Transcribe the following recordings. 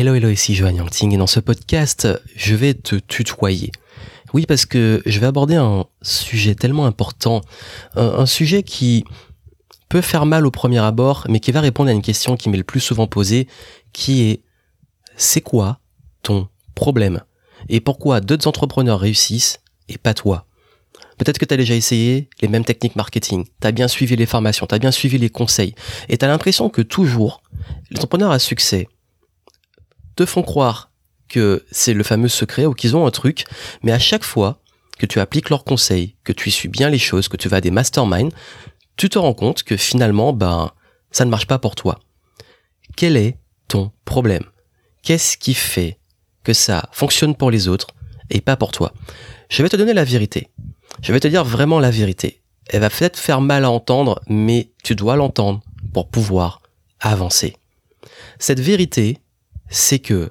Hello, hello, ici Johan Yangting et dans ce podcast, je vais te tutoyer. Oui, parce que je vais aborder un sujet tellement important, un, sujet qui peut faire mal au premier abord, mais qui va répondre à une question qui m'est le plus souvent posée, qui est c'est quoi ton problème? Et pourquoi d'autres entrepreneurs réussissent et pas toi? Peut-être que tu as déjà essayé les mêmes techniques marketing, tu as bien suivi les formations, tu as bien suivi les conseils, et tu as l'impression que toujours, les entrepreneurs à succès, te font croire que c'est le fameux secret ou qu'ils ont un truc, mais à chaque fois que tu appliques leurs conseils, que tu suis bien les choses, que tu vas à des masterminds, tu te rends compte que finalement, ben, ça ne marche pas pour toi. Quel est ton problème? Qu'est-ce qui fait que ça fonctionne pour les autres et pas pour toi? Je vais te donner la vérité. Je vais te dire vraiment la vérité. Elle va peut-être faire mal à entendre, mais tu dois l'entendre pour pouvoir avancer. Cette vérité, c'est que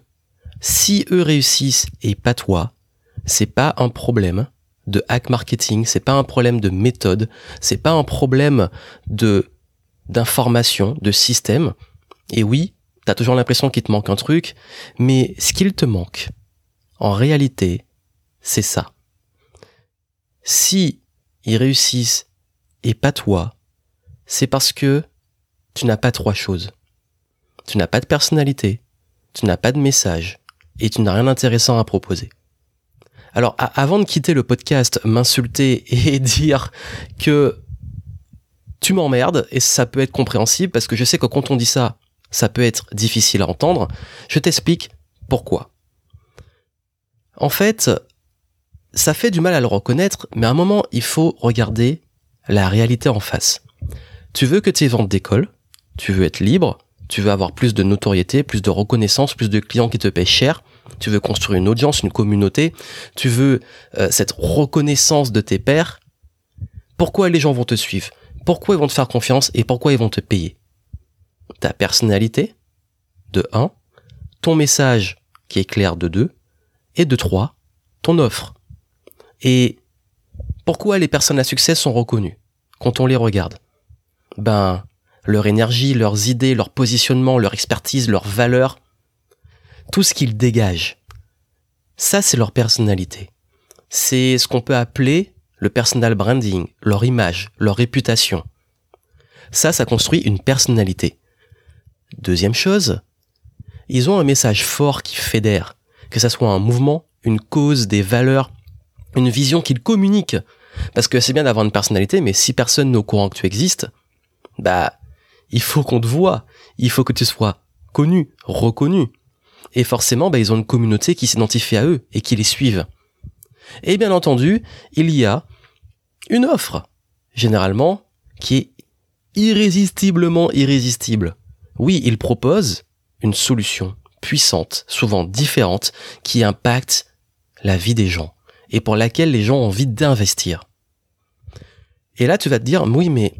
si eux réussissent et pas toi, c'est pas un problème de hack marketing, c'est pas un problème de méthode, c'est pas un problème de d'information, de système. Et oui, t'as toujours l'impression qu'il te manque un truc, mais ce qu'il te manque, en réalité, c'est ça. Si ils réussissent et pas toi, c'est parce que tu n'as pas trois choses. Tu n'as pas de personnalité, tu n'as pas de message et tu n'as rien d'intéressant à proposer. Alors, avant de quitter le podcast, m'insulter et dire que tu m'emmerdes, et ça peut être compréhensible parce que je sais que quand on dit ça, ça peut être difficile à entendre, je t'explique pourquoi. En fait, ça fait du mal à le reconnaître, mais à un moment, il faut regarder la réalité en face. Tu veux que tes ventes décollent, tu veux être libre, tu veux avoir plus de notoriété, plus de reconnaissance, plus de clients qui te payent cher, tu veux construire une audience, une communauté, tu veux euh, cette reconnaissance de tes pairs. Pourquoi les gens vont te suivre? Pourquoi ils vont te faire confiance et pourquoi ils vont te payer? Ta personnalité, de 1, ton message qui est clair de 2, et de 3, ton offre. Et pourquoi les personnes à succès sont reconnues quand on les regarde? Ben, leur énergie, leurs idées, leur positionnement, leur expertise, leurs valeurs, tout ce qu'ils dégagent. Ça, c'est leur personnalité. C'est ce qu'on peut appeler le personal branding, leur image, leur réputation. Ça, ça construit une personnalité. Deuxième chose, ils ont un message fort qui fédère, que ça soit un mouvement, une cause, des valeurs, une vision qu'ils communiquent. Parce que c'est bien d'avoir une personnalité, mais si personne n'est au courant que tu existes, bah, il faut qu'on te voit, il faut que tu sois connu, reconnu. Et forcément, bah, ils ont une communauté qui s'identifie à eux et qui les suivent. Et bien entendu, il y a une offre, généralement, qui est irrésistiblement irrésistible. Oui, ils proposent une solution puissante, souvent différente, qui impacte la vie des gens et pour laquelle les gens ont envie d'investir. Et là, tu vas te dire, oui, mais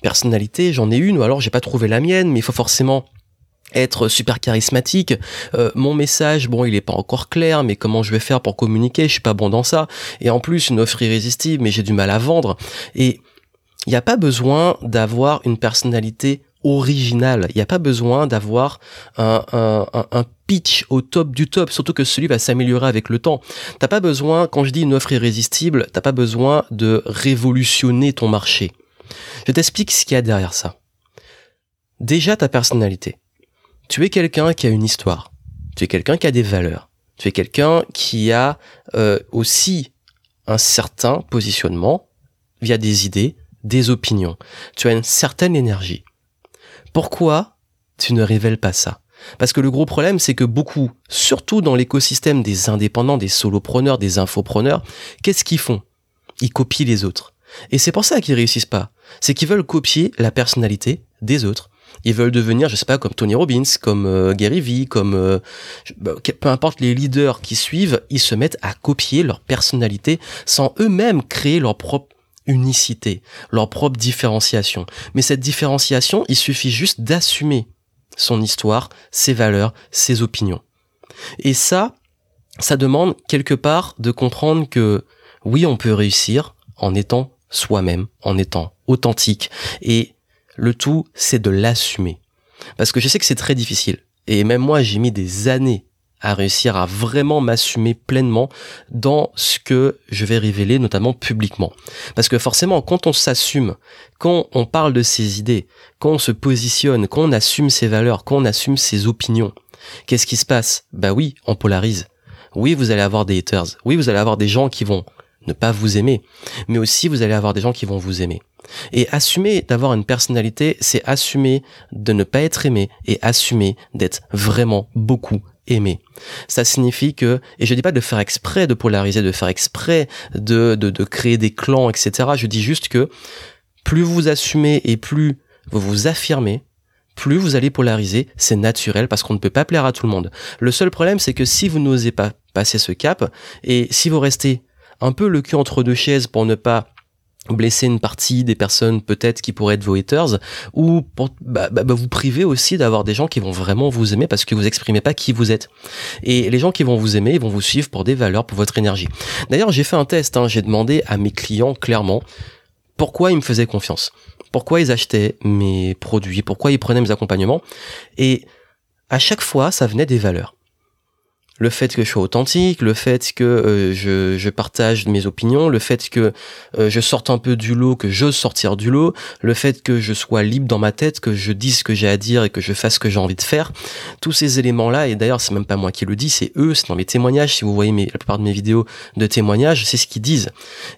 personnalité, j'en ai une, ou alors j'ai pas trouvé la mienne, mais il faut forcément être super charismatique. Euh, mon message, bon, il est pas encore clair, mais comment je vais faire pour communiquer Je suis pas bon dans ça. Et en plus, une offre irrésistible, mais j'ai du mal à vendre. Et il n'y a pas besoin d'avoir une personnalité originale. Il n'y a pas besoin d'avoir un, un, un, pitch au top du top, surtout que celui va s'améliorer avec le temps. T'as pas besoin, quand je dis une offre irrésistible, t'as pas besoin de révolutionner ton marché. Je t'explique ce qu'il y a derrière ça. Déjà ta personnalité. Tu es quelqu'un qui a une histoire. Tu es quelqu'un qui a des valeurs. Tu es quelqu'un qui a euh, aussi un certain positionnement via des idées, des opinions. Tu as une certaine énergie. Pourquoi tu ne révèles pas ça? Parce que le gros problème, c'est que beaucoup, surtout dans l'écosystème des indépendants, des solopreneurs, des infopreneurs, qu'est-ce qu'ils font? Ils copient les autres. Et c'est pour ça qu'ils réussissent pas. C'est qu'ils veulent copier la personnalité des autres. Ils veulent devenir, je sais pas, comme Tony Robbins, comme euh, Gary Vee, comme euh, bah, peu importe les leaders qui suivent, ils se mettent à copier leur personnalité sans eux-mêmes créer leur propre unicité, leur propre différenciation. Mais cette différenciation, il suffit juste d'assumer son histoire, ses valeurs, ses opinions. Et ça, ça demande quelque part de comprendre que oui, on peut réussir en étant soi-même, en étant authentique. Et le tout, c'est de l'assumer. Parce que je sais que c'est très difficile. Et même moi, j'ai mis des années à réussir à vraiment m'assumer pleinement dans ce que je vais révéler, notamment publiquement. Parce que forcément, quand on s'assume, quand on parle de ses idées, quand on se positionne, quand on assume ses valeurs, quand on assume ses opinions, qu'est-ce qui se passe? Bah oui, on polarise. Oui, vous allez avoir des haters. Oui, vous allez avoir des gens qui vont ne pas vous aimer, mais aussi vous allez avoir des gens qui vont vous aimer. Et assumer d'avoir une personnalité, c'est assumer de ne pas être aimé et assumer d'être vraiment beaucoup aimer. Ça signifie que, et je dis pas de faire exprès de polariser, de faire exprès de, de, de créer des clans, etc. Je dis juste que plus vous assumez et plus vous vous affirmez, plus vous allez polariser, c'est naturel parce qu'on ne peut pas plaire à tout le monde. Le seul problème, c'est que si vous n'osez pas passer ce cap, et si vous restez un peu le cul entre deux chaises pour ne pas blesser une partie des personnes peut-être qui pourraient être vos haters ou pour, bah, bah, bah, vous priver aussi d'avoir des gens qui vont vraiment vous aimer parce que vous exprimez pas qui vous êtes. Et les gens qui vont vous aimer ils vont vous suivre pour des valeurs pour votre énergie. D'ailleurs j'ai fait un test hein, j'ai demandé à mes clients clairement pourquoi ils me faisaient confiance pourquoi ils achetaient mes produits pourquoi ils prenaient mes accompagnements. Et à chaque fois ça venait des valeurs le fait que je sois authentique, le fait que euh, je, je, partage mes opinions, le fait que euh, je sorte un peu du lot, que j'ose sortir du lot, le fait que je sois libre dans ma tête, que je dise ce que j'ai à dire et que je fasse ce que j'ai envie de faire. Tous ces éléments-là, et d'ailleurs c'est même pas moi qui le dis, c'est eux, c'est dans mes témoignages, si vous voyez mes, la plupart de mes vidéos de témoignages, c'est ce qu'ils disent.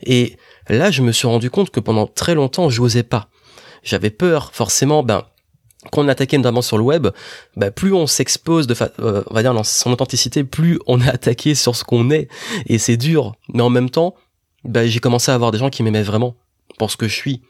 Et là, je me suis rendu compte que pendant très longtemps, j'osais pas. J'avais peur, forcément, ben, qu'on attaquait notamment sur le web, bah, plus on s'expose de, euh, on va dire dans son authenticité, plus on est attaqué sur ce qu'on est, et c'est dur. Mais en même temps, bah, j'ai commencé à avoir des gens qui m'aimaient vraiment pour ce que je suis,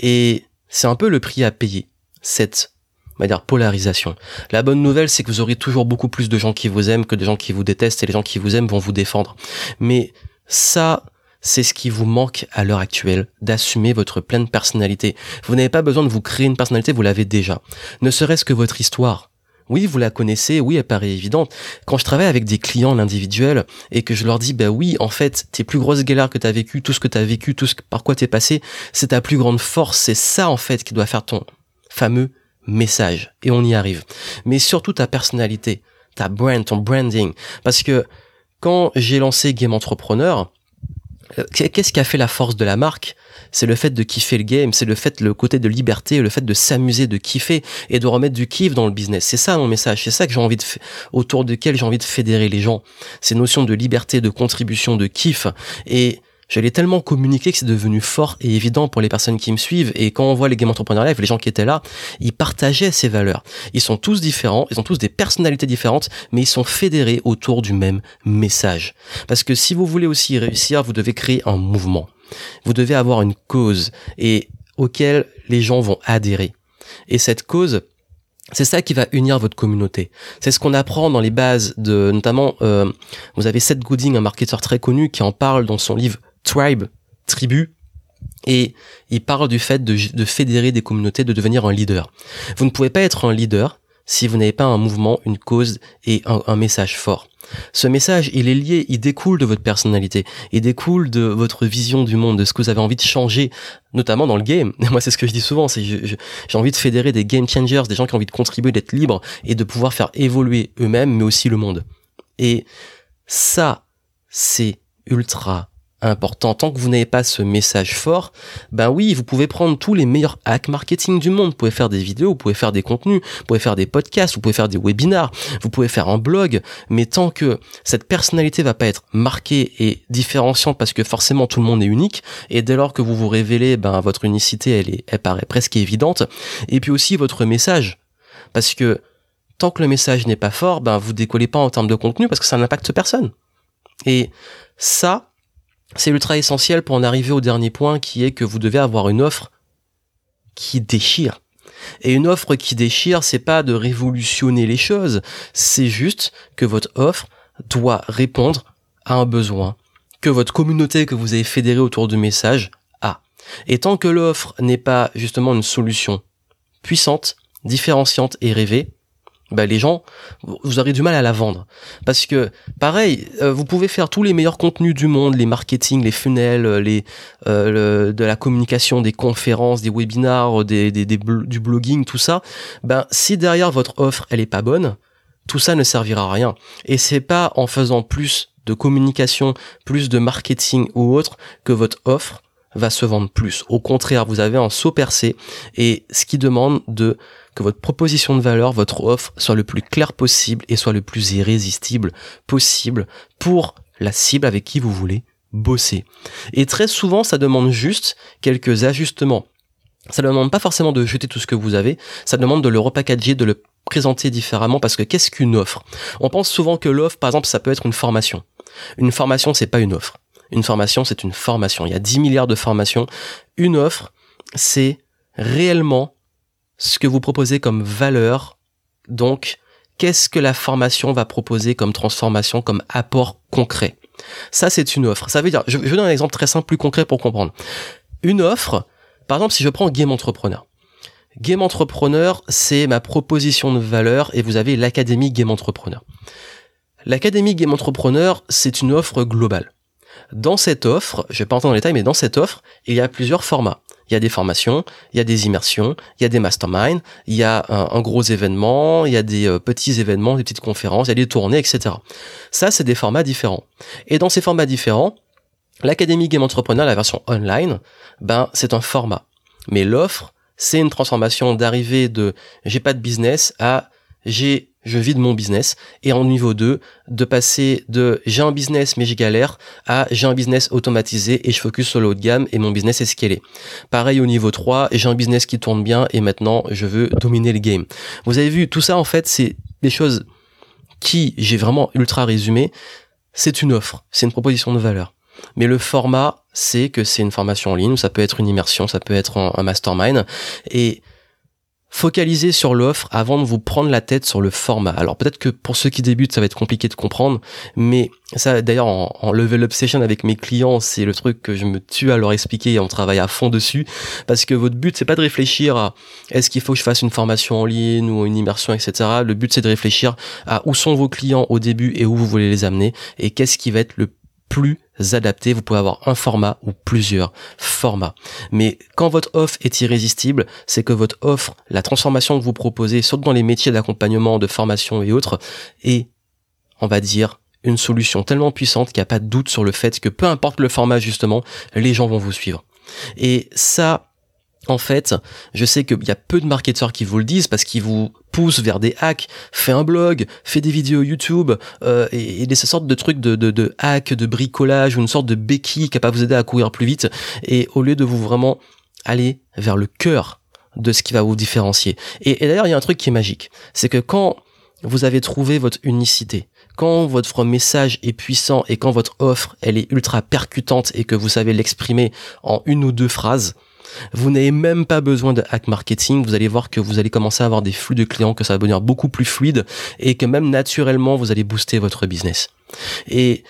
et c'est un peu le prix à payer cette, on va dire polarisation. La bonne nouvelle, c'est que vous aurez toujours beaucoup plus de gens qui vous aiment que de gens qui vous détestent, et les gens qui vous aiment vont vous défendre. Mais ça, c'est ce qui vous manque à l'heure actuelle, d'assumer votre pleine personnalité. Vous n'avez pas besoin de vous créer une personnalité, vous l'avez déjà. Ne serait-ce que votre histoire. Oui, vous la connaissez, oui, elle paraît évidente. Quand je travaille avec des clients individuels et que je leur dis, bah oui, en fait, tes plus grosses galères que t'as vécues, tout ce que t'as vécu, tout ce par quoi t'es passé, c'est ta plus grande force, c'est ça, en fait, qui doit faire ton fameux message. Et on y arrive. Mais surtout ta personnalité, ta brand, ton branding. Parce que quand j'ai lancé Game Entrepreneur, qu'est-ce qui a fait la force de la marque? C'est le fait de kiffer le game, c'est le fait le côté de liberté, le fait de s'amuser, de kiffer et de remettre du kiff dans le business. C'est ça mon message, c'est ça que j'ai envie de autour duquel j'ai envie de fédérer les gens. Ces notions de liberté, de contribution, de kiff et je l'ai tellement communiqué que c'est devenu fort et évident pour les personnes qui me suivent. Et quand on voit les Game Entrepreneurs Live, les gens qui étaient là, ils partageaient ces valeurs. Ils sont tous différents, ils ont tous des personnalités différentes, mais ils sont fédérés autour du même message. Parce que si vous voulez aussi réussir, vous devez créer un mouvement. Vous devez avoir une cause et auquel les gens vont adhérer. Et cette cause, c'est ça qui va unir votre communauté. C'est ce qu'on apprend dans les bases de, notamment, euh, vous avez Seth Godin, un marketeur très connu, qui en parle dans son livre tribe, tribu, et il parle du fait de, fédérer des communautés, de devenir un leader. Vous ne pouvez pas être un leader si vous n'avez pas un mouvement, une cause et un, message fort. Ce message, il est lié, il découle de votre personnalité, il découle de votre vision du monde, de ce que vous avez envie de changer, notamment dans le game. Moi, c'est ce que je dis souvent, c'est j'ai envie de fédérer des game changers, des gens qui ont envie de contribuer, d'être libres et de pouvoir faire évoluer eux-mêmes, mais aussi le monde. Et ça, c'est ultra important. Tant que vous n'avez pas ce message fort, ben oui, vous pouvez prendre tous les meilleurs hacks marketing du monde. Vous pouvez faire des vidéos, vous pouvez faire des contenus, vous pouvez faire des podcasts, vous pouvez faire des webinars, vous pouvez faire un blog. Mais tant que cette personnalité va pas être marquée et différenciante parce que forcément tout le monde est unique et dès lors que vous vous révélez, ben votre unicité elle est, elle paraît presque évidente. Et puis aussi votre message. Parce que tant que le message n'est pas fort, ben vous décollez pas en termes de contenu parce que ça n'impacte personne. Et ça, c'est ultra essentiel pour en arriver au dernier point qui est que vous devez avoir une offre qui déchire. Et une offre qui déchire, c'est pas de révolutionner les choses, c'est juste que votre offre doit répondre à un besoin que votre communauté que vous avez fédérée autour du message a. Et tant que l'offre n'est pas justement une solution puissante, différenciante et rêvée, bah, les gens, vous aurez du mal à la vendre. Parce que, pareil, euh, vous pouvez faire tous les meilleurs contenus du monde, les marketing, les funnels, euh, les, euh, de la communication, des conférences, des webinars, des, des, du blogging, tout ça. Ben, si derrière votre offre, elle est pas bonne, tout ça ne servira à rien. Et c'est pas en faisant plus de communication, plus de marketing ou autre que votre offre va se vendre plus. Au contraire, vous avez un saut percé et ce qui demande de que votre proposition de valeur, votre offre soit le plus clair possible et soit le plus irrésistible possible pour la cible avec qui vous voulez bosser. Et très souvent, ça demande juste quelques ajustements. Ça ne demande pas forcément de jeter tout ce que vous avez, ça demande de le repackager, de le présenter différemment parce que qu'est-ce qu'une offre? On pense souvent que l'offre, par exemple, ça peut être une formation. Une formation, c'est pas une offre. Une formation, c'est une formation. Il y a 10 milliards de formations. Une offre, c'est réellement ce que vous proposez comme valeur. Donc, qu'est-ce que la formation va proposer comme transformation, comme apport concret? Ça, c'est une offre. Ça veut dire, je, je donne un exemple très simple, plus concret pour comprendre. Une offre, par exemple, si je prends Game Entrepreneur. Game Entrepreneur, c'est ma proposition de valeur et vous avez l'Académie Game Entrepreneur. L'Académie Game Entrepreneur, c'est une offre globale. Dans cette offre, je vais pas entrer dans les détails, mais dans cette offre, il y a plusieurs formats. Il y a des formations, il y a des immersions, il y a des masterminds, il y a un, gros événement, il y a des euh, petits événements, des petites conférences, il y a des tournées, etc. Ça, c'est des formats différents. Et dans ces formats différents, l'Académie Game Entrepreneur, la version online, ben, c'est un format. Mais l'offre, c'est une transformation d'arriver de j'ai pas de business à j'ai je vis de mon business et en niveau 2 de passer de j'ai un business mais j'ai galère à j'ai un business automatisé et je focus sur le haut de gamme et mon business est scalé. Pareil au niveau 3, j'ai un business qui tourne bien et maintenant je veux dominer le game. Vous avez vu tout ça en fait c'est des choses qui j'ai vraiment ultra résumé, c'est une offre, c'est une proposition de valeur. Mais le format, c'est que c'est une formation en ligne, ça peut être une immersion, ça peut être un mastermind et focalisez sur l'offre avant de vous prendre la tête sur le format. Alors peut-être que pour ceux qui débutent, ça va être compliqué de comprendre, mais ça d'ailleurs en, level up session avec mes clients, c'est le truc que je me tue à leur expliquer et on travaille à fond dessus parce que votre but c'est pas de réfléchir à est-ce qu'il faut que je fasse une formation en ligne ou une immersion, etc. Le but c'est de réfléchir à où sont vos clients au début et où vous voulez les amener et qu'est-ce qui va être le plus adapté. Vous pouvez avoir un format ou plusieurs formats. Mais quand votre offre est irrésistible, c'est que votre offre, la transformation que vous proposez, surtout dans les métiers d'accompagnement, de formation et autres, est, on va dire, une solution tellement puissante qu'il n'y a pas de doute sur le fait que peu importe le format justement, les gens vont vous suivre. Et ça, en fait, je sais qu'il y a peu de marketeurs qui vous le disent parce qu'ils vous poussent vers des hacks, fais un blog, fais des vidéos YouTube euh, et, des sortes de trucs de, de, de hacks, de bricolage ou une sorte de béquille qui va vous aider à courir plus vite. Et au lieu de vous vraiment aller vers le cœur de ce qui va vous différencier. Et, et d'ailleurs, il y a un truc qui est magique, c'est que quand vous avez trouvé votre unicité, quand votre message est puissant et quand votre offre elle est ultra percutante et que vous savez l'exprimer en une ou deux phrases, vous n'avez même pas besoin de hack marketing. Vous allez voir que vous allez commencer à avoir des flux de clients, que ça va devenir beaucoup plus fluide et que même naturellement, vous allez booster votre business. Et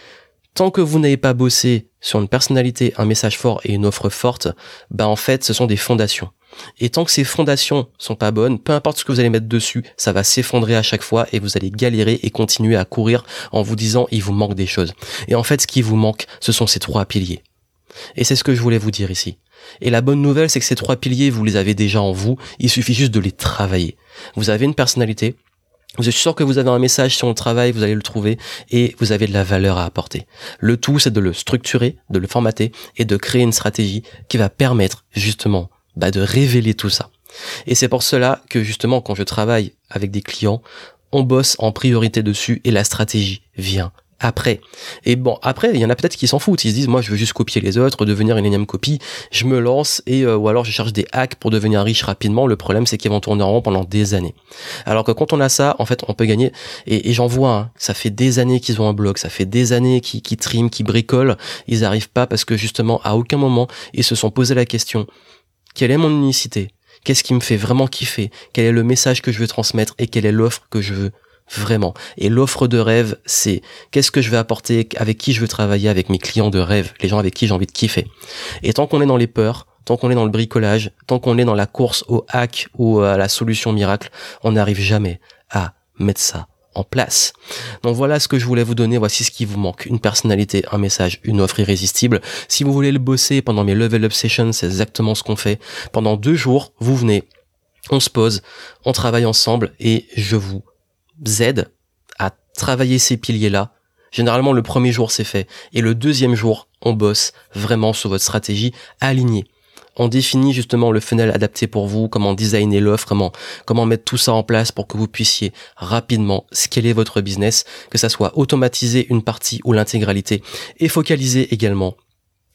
tant que vous n'avez pas bossé sur une personnalité, un message fort et une offre forte, bah en fait, ce sont des fondations. Et tant que ces fondations sont pas bonnes, peu importe ce que vous allez mettre dessus, ça va s'effondrer à chaque fois et vous allez galérer et continuer à courir en vous disant il vous manque des choses. Et en fait, ce qui vous manque, ce sont ces trois piliers. Et c'est ce que je voulais vous dire ici. Et la bonne nouvelle, c'est que ces trois piliers, vous les avez déjà en vous. Il suffit juste de les travailler. Vous avez une personnalité. Vous êtes sûr que vous avez un message sur le travail, vous allez le trouver et vous avez de la valeur à apporter. Le tout, c'est de le structurer, de le formater et de créer une stratégie qui va permettre justement bah, de révéler tout ça. Et c'est pour cela que justement, quand je travaille avec des clients, on bosse en priorité dessus et la stratégie vient après. Et bon, après, il y en a peut-être qui s'en foutent. Ils se disent, moi, je veux juste copier les autres, devenir une énième copie. Je me lance et euh, ou alors je cherche des hacks pour devenir riche rapidement. Le problème, c'est qu'ils vont tourner en rond pendant des années. Alors que quand on a ça, en fait, on peut gagner. Et, j'en vois, hein, ça fait des années qu'ils ont un blog, ça fait des années qu'ils qui triment, qu'ils bricolent. Ils n'arrivent pas parce que justement, à aucun moment, ils se sont posé la question quelle est mon unicité? Qu'est-ce qui me fait vraiment kiffer? Quel est le message que je veux transmettre et quelle est l'offre que je veux Vraiment. Et l'offre de rêve, c'est qu'est-ce que je vais apporter, avec qui je veux travailler, avec mes clients de rêve, les gens avec qui j'ai envie de kiffer. Et tant qu'on est dans les peurs, tant qu'on est dans le bricolage, tant qu'on est dans la course au hack ou à la solution miracle, on n'arrive jamais à mettre ça en place. Donc voilà ce que je voulais vous donner, voici ce qui vous manque. Une personnalité, un message, une offre irrésistible. Si vous voulez le bosser pendant mes level up sessions, c'est exactement ce qu'on fait. Pendant deux jours, vous venez, on se pose, on travaille ensemble et je vous aide travailler ces piliers-là. Généralement, le premier jour, c'est fait. Et le deuxième jour, on bosse vraiment sur votre stratégie alignée. On définit justement le funnel adapté pour vous, comment designer l'offre, comment, comment mettre tout ça en place pour que vous puissiez rapidement scaler votre business, que ça soit automatiser une partie ou l'intégralité et focaliser également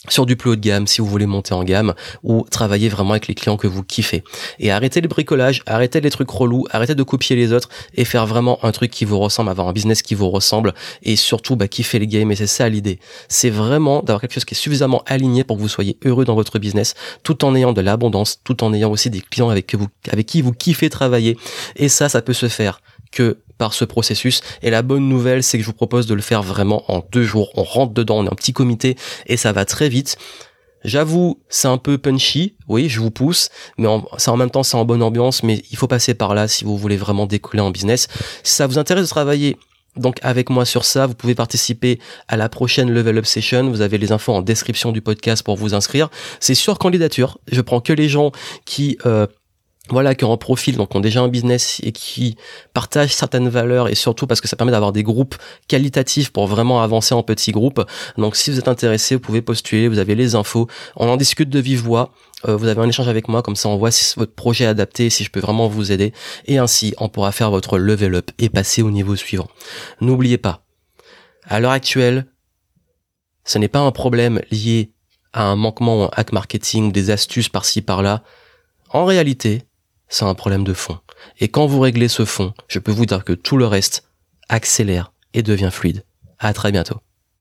sur du plus haut de gamme si vous voulez monter en gamme ou travailler vraiment avec les clients que vous kiffez. Et arrêtez le bricolage, arrêtez les trucs relous, arrêtez de copier les autres et faire vraiment un truc qui vous ressemble, avoir un business qui vous ressemble et surtout bah, kiffer les games et c'est ça l'idée. C'est vraiment d'avoir quelque chose qui est suffisamment aligné pour que vous soyez heureux dans votre business tout en ayant de l'abondance, tout en ayant aussi des clients avec, vous, avec qui vous kiffez travailler. Et ça, ça peut se faire que par ce processus. Et la bonne nouvelle, c'est que je vous propose de le faire vraiment en deux jours. On rentre dedans, on est un petit comité et ça va très vite. J'avoue, c'est un peu punchy, oui, je vous pousse, mais en, en même temps, c'est en bonne ambiance, mais il faut passer par là si vous voulez vraiment décoller en business. Si ça vous intéresse de travailler donc avec moi sur ça, vous pouvez participer à la prochaine Level Up Session. Vous avez les infos en description du podcast pour vous inscrire. C'est sur candidature. Je prends que les gens qui euh, voilà, qui ont profil, donc ont déjà un business et qui partagent certaines valeurs et surtout parce que ça permet d'avoir des groupes qualitatifs pour vraiment avancer en petits groupes. Donc si vous êtes intéressé, vous pouvez postuler, vous avez les infos, on en discute de vive voix, euh, vous avez un échange avec moi, comme ça on voit si votre projet est adapté, si je peux vraiment vous aider et ainsi on pourra faire votre level up et passer au niveau suivant. N'oubliez pas, à l'heure actuelle, ce n'est pas un problème lié à un manquement en hack marketing, des astuces par-ci par-là. En réalité, c'est un problème de fond. Et quand vous réglez ce fond, je peux vous dire que tout le reste accélère et devient fluide. À très bientôt.